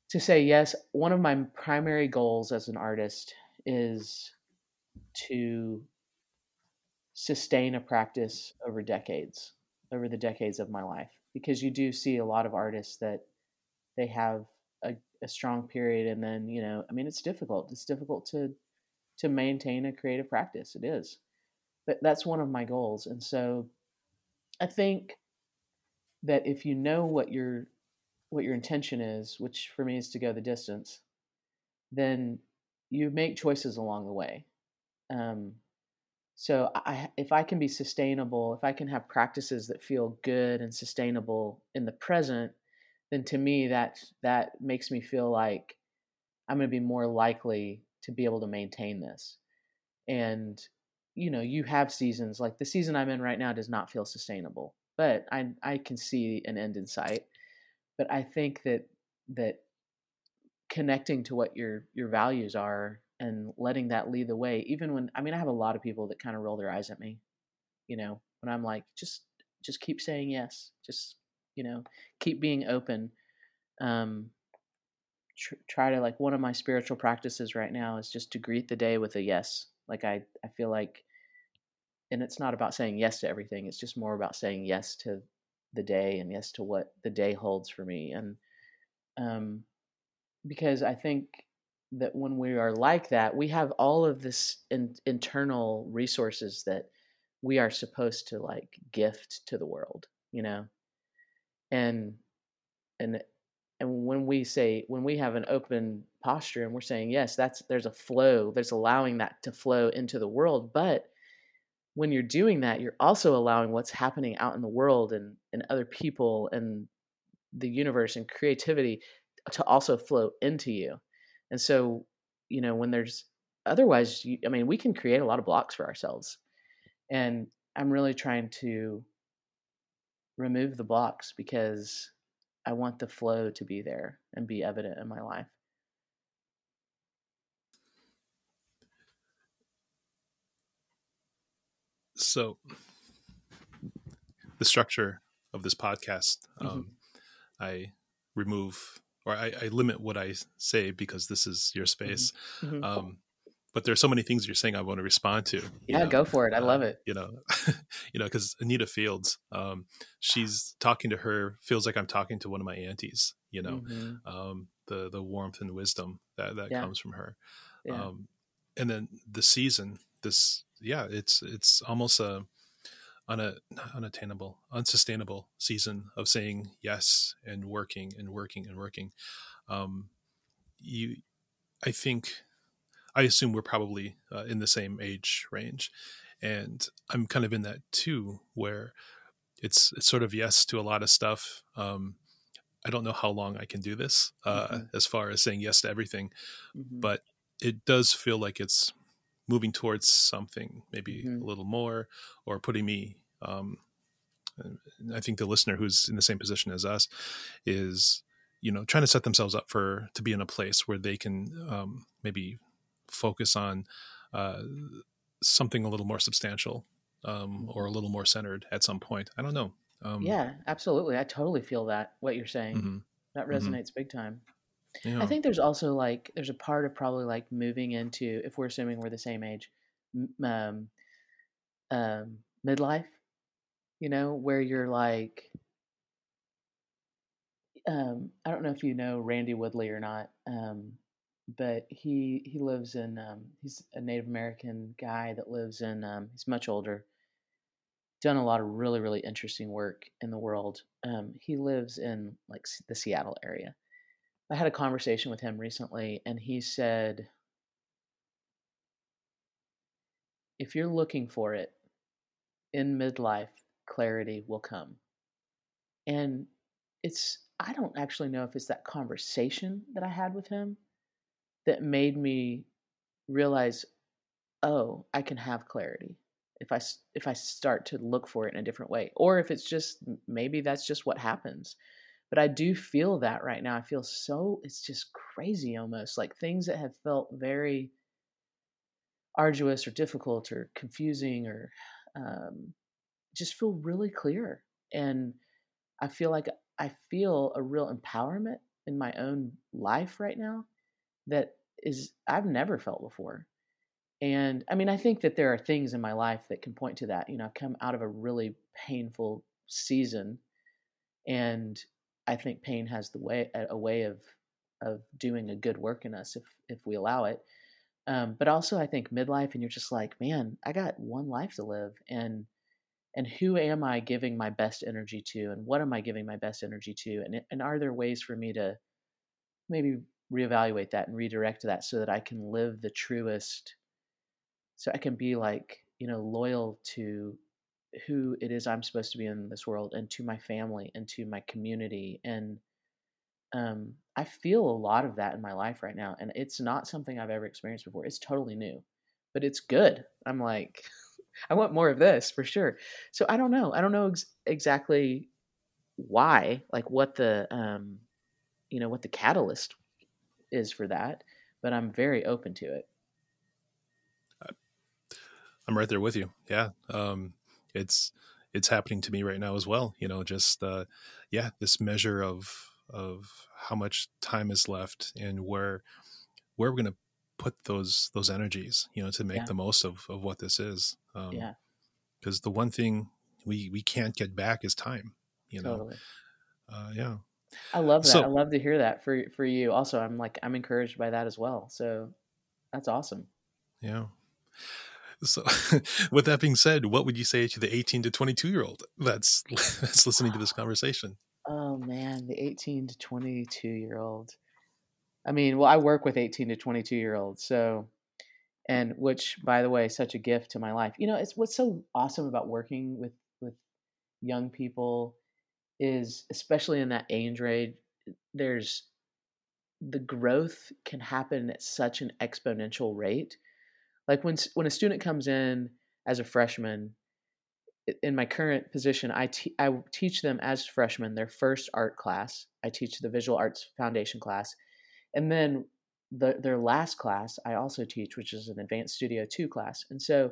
to say yes. One of my primary goals as an artist is to sustain a practice over decades over the decades of my life because you do see a lot of artists that they have a, a strong period and then you know i mean it's difficult. It's difficult to to maintain a creative practice. It is. But that's one of my goals. And so i think that if you know what your what your intention is which for me is to go the distance then you make choices along the way um, so I, if I can be sustainable, if I can have practices that feel good and sustainable in the present, then to me that that makes me feel like I'm going to be more likely to be able to maintain this. And you know, you have seasons like the season I'm in right now does not feel sustainable, but I I can see an end in sight. But I think that that connecting to what your your values are and letting that lead the way even when i mean i have a lot of people that kind of roll their eyes at me you know when i'm like just just keep saying yes just you know keep being open. Um tr- try to like one of my spiritual practices right now is just to greet the day with a yes like i i feel like and it's not about saying yes to everything it's just more about saying yes to the day and yes to what the day holds for me and um because i think that when we are like that, we have all of this in, internal resources that we are supposed to like gift to the world, you know, and and and when we say when we have an open posture and we're saying yes, that's there's a flow, there's allowing that to flow into the world, but when you're doing that, you're also allowing what's happening out in the world and and other people and the universe and creativity to also flow into you and so, you know, when there's otherwise, you, I mean, we can create a lot of blocks for ourselves. And I'm really trying to remove the blocks because I want the flow to be there and be evident in my life. So, the structure of this podcast, mm-hmm. um, I remove or I, I, limit what I say because this is your mm-hmm. space. Mm-hmm. Um, but there's so many things you're saying I want to respond to. Yeah, know? go for it. I love uh, it. You know, you know, because Anita Fields, um, she's talking to her feels like I'm talking to one of my aunties. You know, mm-hmm. um, the the warmth and wisdom that that yeah. comes from her. Yeah. Um, and then the season, this yeah, it's it's almost a una, unattainable, unsustainable season of saying yes and working and working and working. Um, you, I think, I assume we're probably uh, in the same age range, and I'm kind of in that too, where it's it's sort of yes to a lot of stuff, um, I don't know how long I can do this uh, Mhm. as far as saying yes to everything, Mhm. but it does feel like it's moving towards something, maybe Mhm. a little more, or putting me. Um, I think the listener who's in the same position as us is, you know, trying to set themselves up for to be in a place where they can um, maybe focus on uh, something a little more substantial um, or a little more centered at some point. I don't know. Um, yeah, absolutely. I totally feel that what you're saying. mhm, That Mhm. resonates big time. Yeah. I think there's also like there's a part of probably like moving into if we're assuming we're the same age, um, um, midlife. You know, where you're like, um, I don't know if you know Randy Woodley or not, um, but he he lives in um, he's a Native American guy that lives in um, he's much older, done a lot of really really interesting work in the world. Um, he lives in like the Seattle area. I had a conversation with him recently, and he said, if you're looking for it in midlife, clarity will come. And it's, I don't actually know if it's that conversation that I had with him that made me realize, oh, I can have clarity if I if I start to look for it in a different way, or if it's just maybe that's just what happens. But I do feel that right now. I feel so it's just crazy almost like things that have felt very arduous or difficult or confusing or um, just feel really clear. And I feel like I feel a real empowerment in my own life right now that is I've never felt before. And I mean, I think that there are things in my life that can point to that. You know, I've come out of a really painful season, and I think pain has the way a way of of doing a good work in us if if we allow it. Um, but also, I think midlife, and you're just like, man, I got one life to live, and and who am I giving my best energy to, and what am I giving my best energy to, and and are there ways for me to maybe reevaluate that and redirect that so that I can live the truest, so I can be like you know loyal to who it is I'm supposed to be in this world, and to my family, and to my community, and um, I feel a lot of that in my life right now, and it's not something I've ever experienced before. It's totally new, but it's good. I'm like, I want more of this for sure. So I don't know. I don't know ex- exactly why, like what the, um, you know, what the catalyst is for that, but I'm very open to it. I'm right there with you. Yeah. Um, it's, it's happening to me right now as well. You know, just, uh, yeah, this measure of, of how much time is left and where, where we're going to put those, those energies, you know, to make Yeah. the most of, of what this is. Um, Yeah, cause the one thing we, we can't get back is time, you know? totally. Uh, yeah. I love that. So- I love to hear that for for you. Also, I'm like I'm encouraged by that as well. So that's awesome. Yeah. So, with that being said, what would you say to the 18 to 22 year old that's that's listening to this conversation? Oh man, the 18 to 22 year old. I mean, well, I work with 18 to 22 year olds, so and which by the way, such a gift to my life. You know, it's what's so awesome about working with with young people is especially in that age range, there's the growth can happen at such an exponential rate. Like when when a student comes in as a freshman, in my current position, I te- I teach them as freshmen their first art class. I teach the visual arts foundation class, and then the, their last class I also teach, which is an advanced studio two class. And so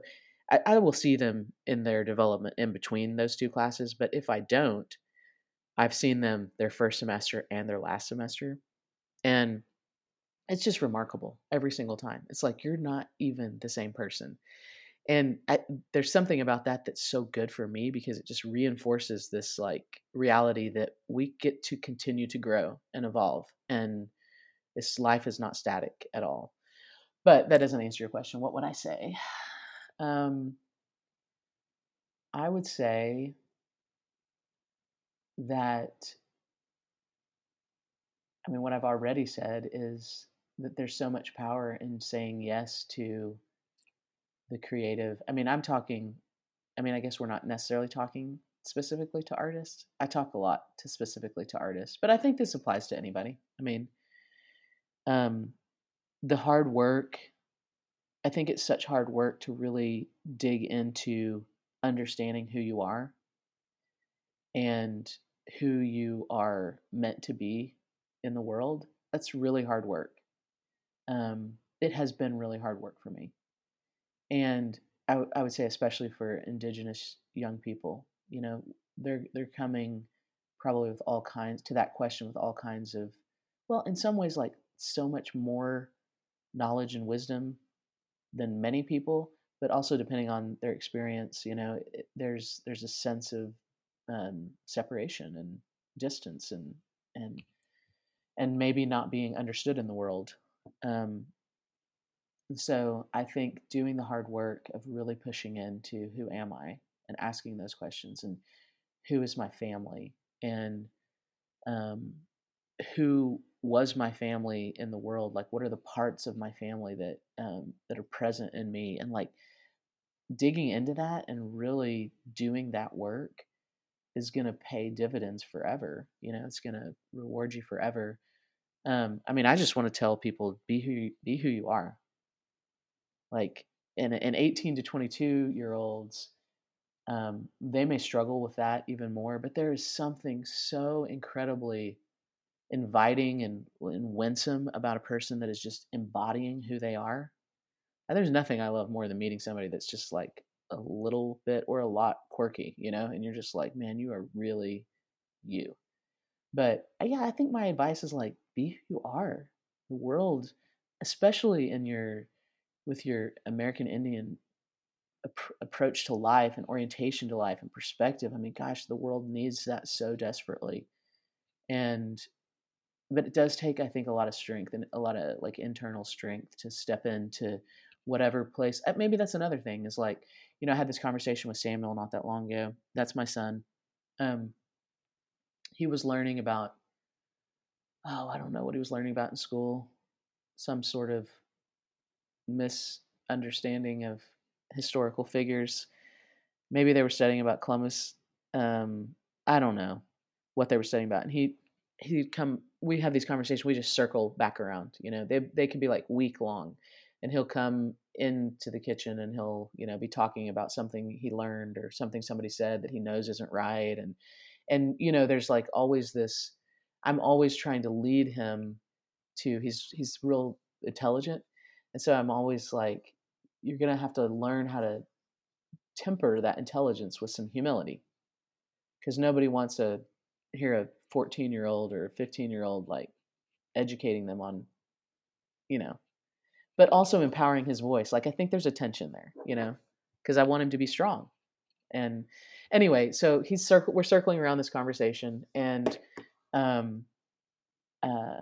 I, I will see them in their development in between those two classes. But if I don't, I've seen them their first semester and their last semester, and it's just remarkable every single time. It's like you're not even the same person. And I, there's something about that that's so good for me because it just reinforces this like reality that we get to continue to grow and evolve and this life is not static at all. But that doesn't answer your question. What would i say? Um, i would say that i mean what i've already said is that there's so much power in saying yes to the creative i mean i'm talking I mean, I guess we're not necessarily talking specifically to artists. I talk a lot to specifically to artists, but I think this applies to anybody. I mean, um, the hard work. I think it's such hard work to really dig into understanding who you are and who you are meant to be in the world. That's really hard work. Um, it has been really hard work for me, and I, w- I would say especially for Indigenous young people. You know, they're they're coming probably with all kinds to that question with all kinds of, well, in some ways, like so much more knowledge and wisdom than many people, but also depending on their experience, you know, it, there's there's a sense of um, separation and distance and and and maybe not being understood in the world. Um, so I think doing the hard work of really pushing into who am I and asking those questions and who is my family and um, who was my family in the world? Like what are the parts of my family that um, that are present in me? And like digging into that and really doing that work is going to pay dividends forever you know? It's going to reward you forever um, i mean i just want to tell people be who you, be who you are like in, in 18 to 22 year olds um, they may struggle with that even more but there is something so incredibly inviting and, and winsome about a person that is just embodying who they are. And there's nothing I love more than meeting somebody that's just like a little bit or a lot quirky, you know, and you're just like, man, you are really you. But uh, yeah, I think my advice is like, be who you are. The world, especially in your, with your American Indian ap- approach to life and orientation to life and perspective. I mean, gosh, the world needs that so desperately. And but it does take i think a lot of strength and a lot of like internal strength to step into whatever place uh, maybe that's another thing is like you know i had this conversation with samuel not that long ago that's my son um he was learning about oh i don't know what he was learning about in school. Some sort of misunderstanding of historical figures. Maybe they were studying about columbus. Um i don't know what they were studying about. And he he'd come we have these conversations we just circle back around you know they they can be like week long and he'll come into the kitchen and he'll you know be talking about something he learned or something somebody said that he knows isn't right. And and you know there's like always this i'm always trying to lead him to he's he's real intelligent and so i'm always like you're to have to learn how to temper that intelligence with some humility. Because nobody wants to hear a 14 year old or a 15 year old like educating them on you know but also empowering his voice like i think there's a tension there you know because i want him to be strong and anyway so he's circle we're circling around this conversation and um uh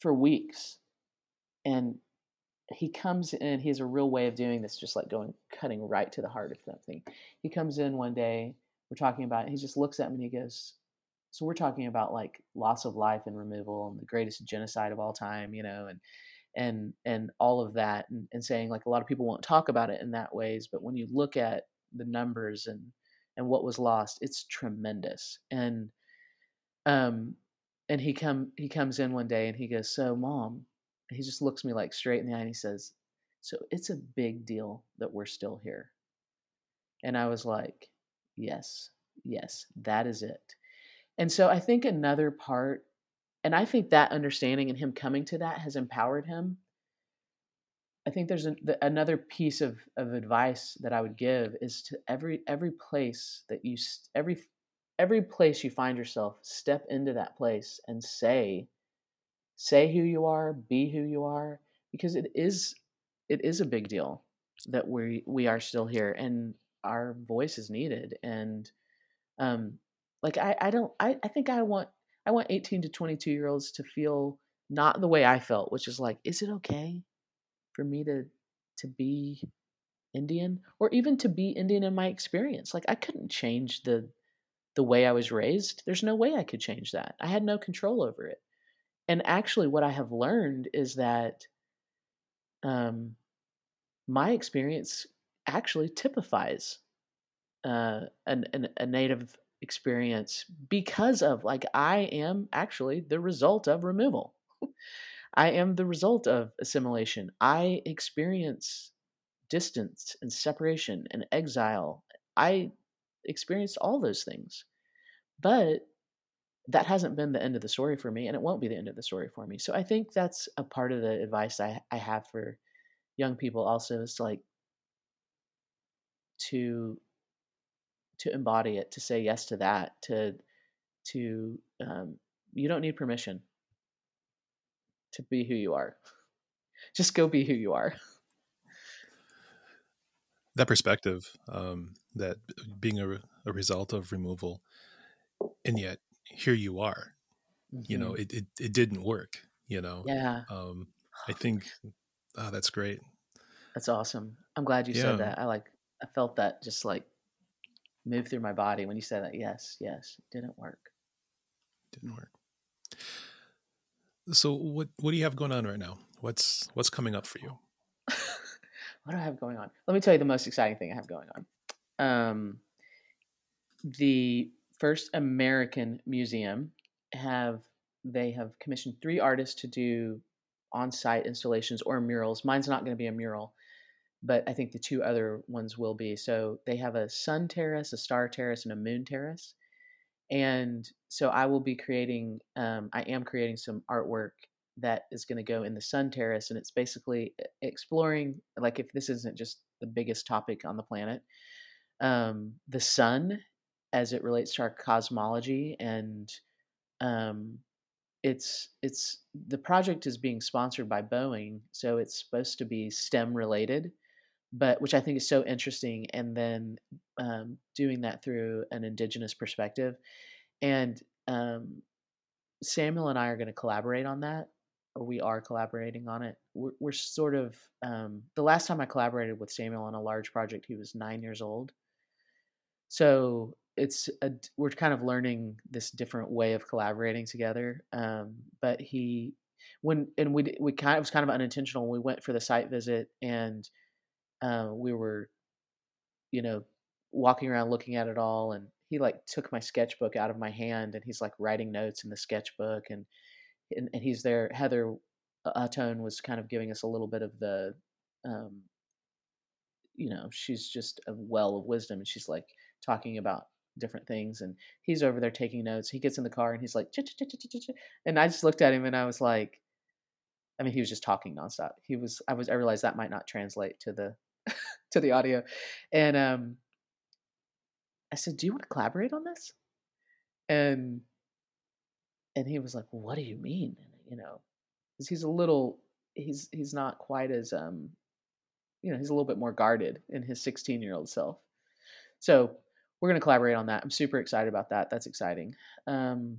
for weeks and he comes in he has a real way of doing this just like going cutting right to the heart of something he comes in one day we're talking about he just looks at me and he goes so we're talking about like loss of life and removal and the greatest genocide of all time, you know, and and and all of that and, and saying like a lot of people won't talk about it in that ways, but when you look at the numbers and and what was lost, it's tremendous. And um and he come he comes in one day and he goes, So mom, he just looks me like straight in the eye and he says, So it's a big deal that we're still here. And I was like, Yes, yes, that is it. And so I think another part, and I think that understanding and him coming to that has empowered him. I think there's a, the, another piece of, of advice that I would give is to every every place that you every every place you find yourself, step into that place and say say who you are, be who you are, because it is it is a big deal that we we are still here and our voice is needed and um, like I, I don't I, I think I want I want 18 to 22 year olds to feel not the way I felt, which is like, is it okay for me to to be Indian or even to be Indian in my experience? Like I couldn't change the the way I was raised. There's no way I could change that. I had no control over it. And actually what I have learned is that um my experience actually typifies uh, an, an, a native experience because of like I am actually the result of removal. I am the result of assimilation. I experience distance and separation and exile. I experienced all those things. But that hasn't been the end of the story for me and it won't be the end of the story for me. So I think that's a part of the advice I, I have for young people also is like to to embody it, to say yes to that, to to um, you don't need permission to be who you are. Just go be who you are. That perspective, um, that being a, a result of removal, and yet here you are. Mm-hmm. You know, mm-hmm. it, it it didn't work. You know, yeah. Um, I think oh, that's great. That's awesome. I'm glad you yeah. said that. I like I felt that just like move through my body when you said that. Yes, yes, it didn't work. Didn't work. So what what do you have going on right now? What's what's coming up for you? What do I have going on? Let me tell you the most exciting thing I have going on. Um, the first American museum have they have commissioned three artists to do on-site installations or murals. Mine's not going to be a mural, but I think the two other ones will be. So they have a sun terrace, a star terrace, and a moon terrace. And so I will be creating, um, I am creating some artwork that is going to go in the sun terrace. And it's basically exploring, like, if this isn't just the biggest topic on the planet, um, the sun as it relates to our cosmology and um, it's it's the project is being sponsored by Boeing, so it's supposed to be STEM related, but which I think is so interesting. And then um, doing that through an indigenous perspective, and um, Samuel and I are going to collaborate on that, we are collaborating on it. We're, we're sort of um, the last time I collaborated with Samuel on a large project, he was nine years old. So it's a, we're kind of learning this different way of collaborating together. Um, but he when and we we kind of it was kind of unintentional. We went for the site visit and uh, we were, you know, walking around looking at it all, and he like took my sketchbook out of my hand and he's like writing notes in the sketchbook and and, and he's there. Heather Ahtone was kind of giving us a little bit of the um, you know she's just a well of wisdom and she's like talking about different things and he's over there taking notes he gets in the car and he's like and i just looked at him and i was like i mean he was just talking nonstop he was i was i realized that might not translate to the to the audio and um i said do you want to collaborate on this and and he was like what do you mean you know because he's a little he's he's not quite as um you know he's a little bit more guarded in his 16 year old self so we're going to collaborate on that. I'm super excited about that. That's exciting. Um,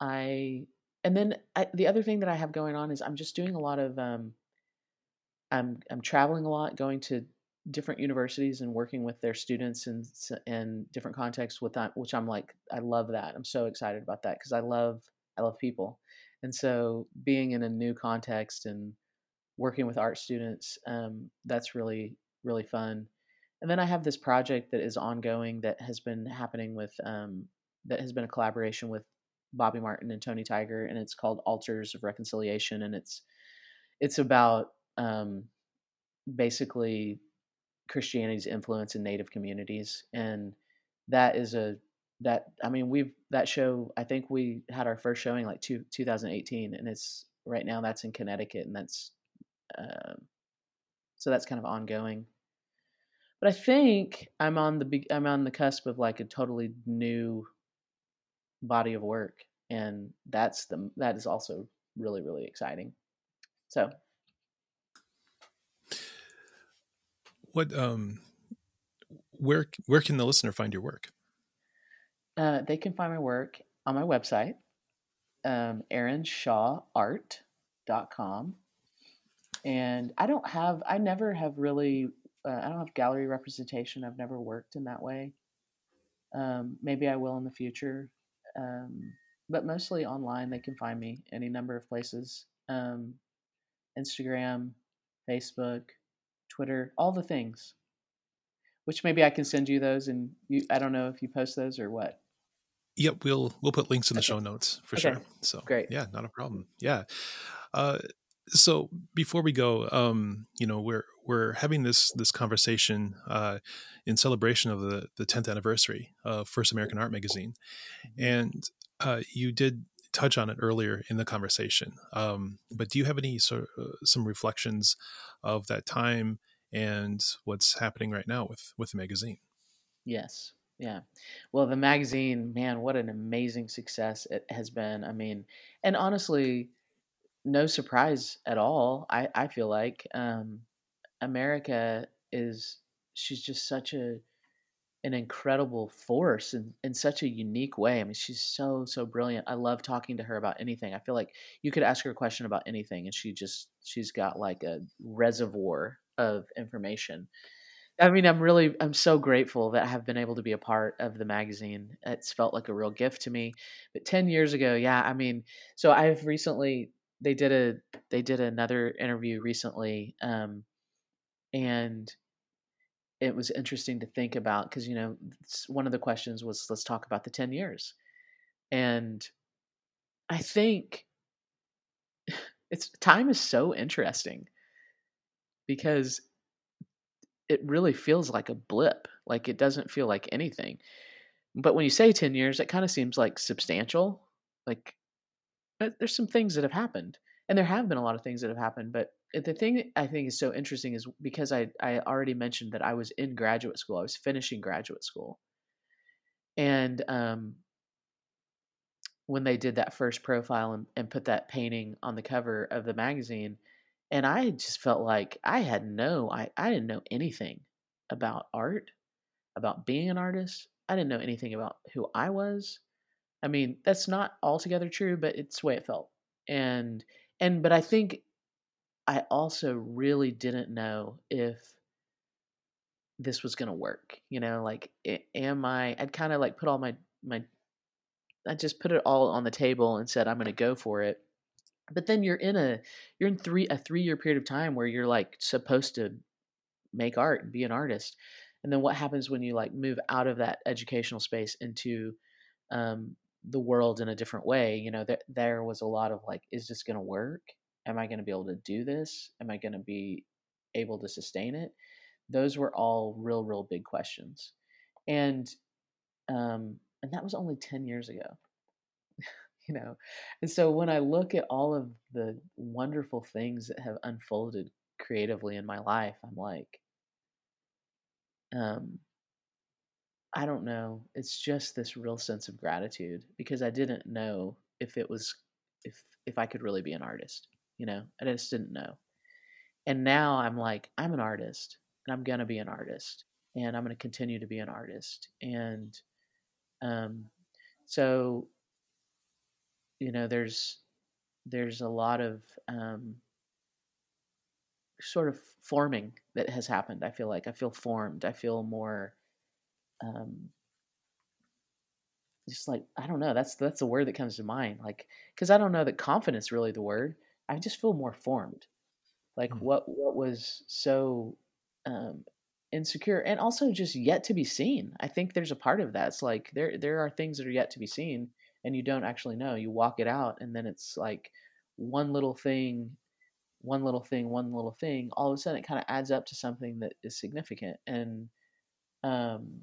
I and then I, the other thing that I have going on is I'm just doing a lot of um, I'm I'm traveling a lot, going to different universities and working with their students and in different contexts with that, which I'm like I love that. I'm so excited about that because I love I love people, and so being in a new context and working with art students, um, that's really really fun. And then I have this project that is ongoing that has been happening with um, that has been a collaboration with Bobby Martin and Tony Tiger, and it's called Altars of Reconciliation, and it's it's about um, basically Christianity's influence in Native communities, and that is a that I mean we've that show I think we had our first showing like two, 2018, and it's right now that's in Connecticut, and that's uh, so that's kind of ongoing. But I think I'm on the I'm on the cusp of like a totally new body of work, and that's the that is also really really exciting. So, what um, where where can the listener find your work? Uh, they can find my work on my website, um, erinshawart.com. And I don't have, I never have really uh, I don't have gallery representation. I've never worked in that way. Um, maybe I will in the future, um, but mostly online. They can find me any number of places: um, Instagram, Facebook, Twitter, all the things. which maybe I can send you those, and you. I don't know if you post those or what. Yep, we'll we'll put links in the okay. show notes for okay. sure. So great. Yeah, not a problem. Yeah. Uh, so before we go, um, you know, we're we're having this this conversation uh, in celebration of the the 10th anniversary of First American Art Magazine, mm-hmm. and uh, you did touch on it earlier in the conversation. Um, but do you have any sort of, uh, some reflections of that time and what's happening right now with with the magazine? Yes. Yeah. Well, the magazine, man, what an amazing success it has been. I mean, and honestly, no surprise at all. I, I feel like um, America is she's just such a an incredible force in, in such a unique way. I mean, she's so so brilliant. I love talking to her about anything. I feel like you could ask her a question about anything, and she just she's got like a reservoir of information. I mean, I'm really I'm so grateful that I have been able to be a part of the magazine. It's felt like a real gift to me. But 10 years ago, yeah, I mean, so I've recently they did a they did another interview recently um, and it was interesting to think about because you know one of the questions was let's talk about the 10 years. And i think it's time is so interesting because it really feels like a blip like it doesn't feel like anything. But when you say 10 years it kind of seems like substantial like there's some things that have happened, and there have been a lot of things that have happened. But the thing I think is so interesting is because I I already mentioned that I was in graduate school. I was finishing graduate school, and um, when they did that first profile and, and put that painting on the cover of the magazine, and I just felt like I had no I I didn't know anything about art, about being an artist. I didn't know anything about who I was. I mean, that's not altogether true, but it's the way it felt. And and but I think I also really didn't know if this was going to work. You know, like am I I'd kind of like put all my my I just put it all on the table and said I'm going to go for it. But then you're in a you're in 3 a 3 year period of time where you're like supposed to make art and be an artist. And then what happens when you like move out of that educational space into um, the world in a different way. You know, there there was a lot of like, is this going to work? Am I going to be able to do this? Am I going to be able to sustain it? Those were all real, real big questions, and um, and that was only ten years ago. you know, and so when I look at all of the wonderful things that have unfolded creatively in my life, I'm like, um, I don't know. It's just this real sense of gratitude because I didn't know if it was if if I could really be an artist. You know, I just didn't know. And now I'm like, I'm an artist and I'm gonna be an artist and I'm gonna continue to be an artist. And um so you know, there's there's a lot of um sort of forming that has happened. I feel like I feel formed. I feel more um, just like I don't know. That's that's the word that comes to mind. Like because I don't know that confidence really the word. I just feel more formed. Like mm. what what was so um, insecure and also just yet to be seen. I think there's a part of that. It's like there there are things that are yet to be seen and you don't actually know. You walk it out and then it's like one little thing, one little thing, one little thing. All of a sudden it kind of adds up to something that is significant. And um,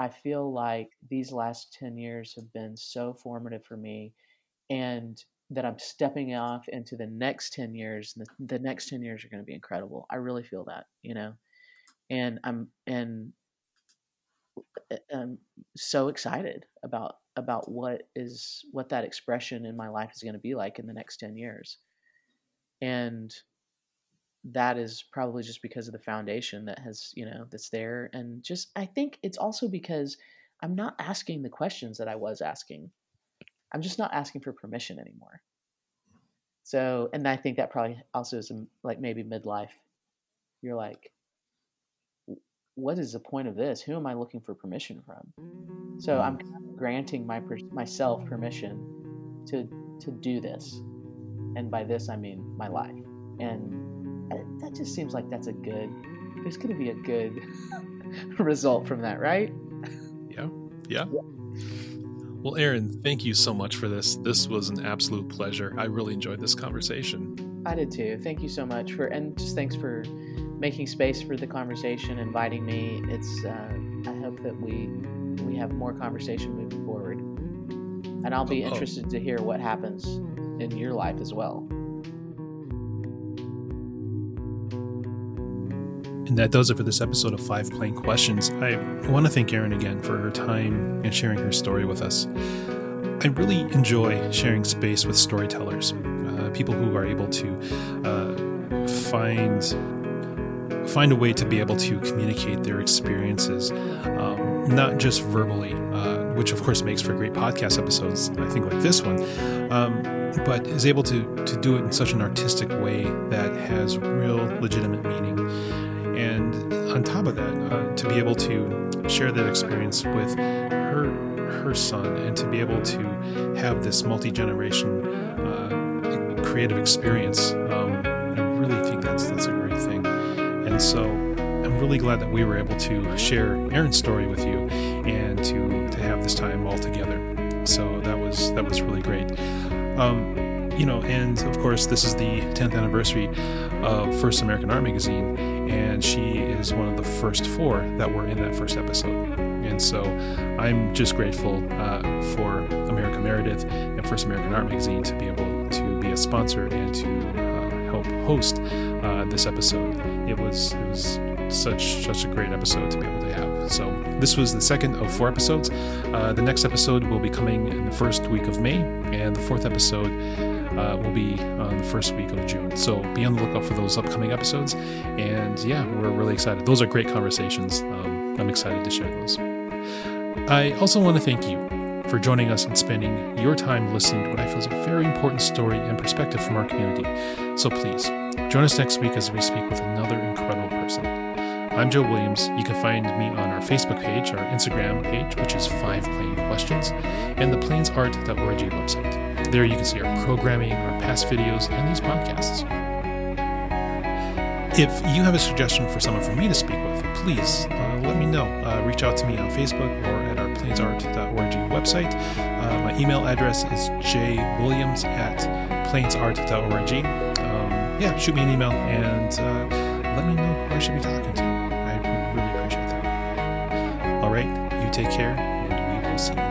I feel like these last 10 years have been so formative for me and that I'm stepping off into the next 10 years. The, the next 10 years are going to be incredible. I really feel that, you know, and I'm, and I'm so excited about, about what is, what that expression in my life is going to be like in the next 10 years. And that is probably just because of the foundation that has you know that's there and just i think it's also because i'm not asking the questions that i was asking. I'm just not asking for permission anymore. So and i think that probably also is um, like maybe midlife. You're like what is the point of this? Who am i looking for permission from? So i'm granting my myself permission to to do this and by this i mean my life and that just seems like that's a good there's going to be a good result from that, right? Yeah. Yeah. Well, Erin, thank you so much for this. This was an absolute pleasure. I really enjoyed this conversation. I did too. Thank you so much for, and just thanks for making space for the conversation, inviting me. It's, uh, I hope that we we have more conversation moving forward, and I'll be oh, interested oh. to hear what happens in your life as well. And that does it for this episode of Five Plain Questions. I want to thank Erin again for her time and sharing her story with us. I really enjoy sharing space with storytellers, uh, people who are able to uh, find find a way to be able to communicate their experiences, um, not just verbally, uh, which of course makes for great podcast episodes. I think like this one, um, but is able to to do it in such an artistic way that has real legitimate meaning and on top of that, uh, to be able to share that experience with her her son, and to be able to have this multi generation uh, creative experience, um, I really think that's that's a great thing. And so I'm really glad that we were able to share Erin's story with you, and to to have this time all together. So that was that was really great. Um, you know, and of course, this is the 10th anniversary of First American Art Magazine, and she is one of the first four that were in that first episode. And so I'm just grateful uh, for America Meredith and First American Art Magazine to be able to be a sponsor and to uh, help host uh, this episode. It was it was such such a great episode to be able to have. So this was the second of four episodes. Uh, the next episode will be coming in the first week of May, and the fourth episode uh, will be on the first week of June. So be on the lookout for those upcoming episodes. And yeah, we're really excited. Those are great conversations. Um, I'm excited to share those. I also want to thank you for joining us and spending your time listening to what I feel is a very important story and perspective from our community. So please join us next week as we speak with another incredible person. I'm Joe Williams. You can find me on our Facebook page, our Instagram page, which is Five Plain Questions, and the plainsart.org website. There you can see our programming, our past videos, and these podcasts. If you have a suggestion for someone for me to speak with, please uh, let me know. Uh, reach out to me on Facebook or at our plainsart.org website. Uh, my email address is jwilliams at plainsart.org. Um, yeah, shoot me an email and uh, let me know who I should be talking to. I really appreciate that. All right, you take care, and we will see you